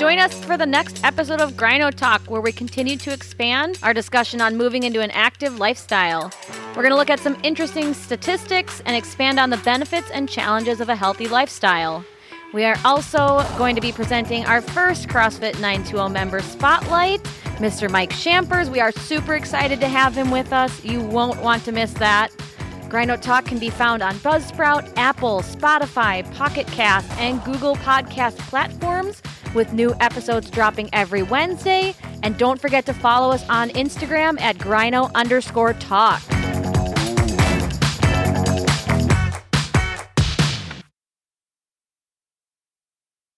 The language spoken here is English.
Join us for the next episode of Grino Talk, where we continue to expand our discussion on moving into an active lifestyle. We're going to look at some interesting statistics and expand on the benefits and challenges of a healthy lifestyle. We are also going to be presenting our first CrossFit 920 member spotlight, Mr. Mike Shampers. We are super excited to have him with us. You won't want to miss that. Grino Talk can be found on Buzzsprout, Apple, Spotify, Pocket Cast, and Google Podcast platforms, with new episodes dropping every Wednesday. And don't forget to follow us on Instagram at Grino underscore talk.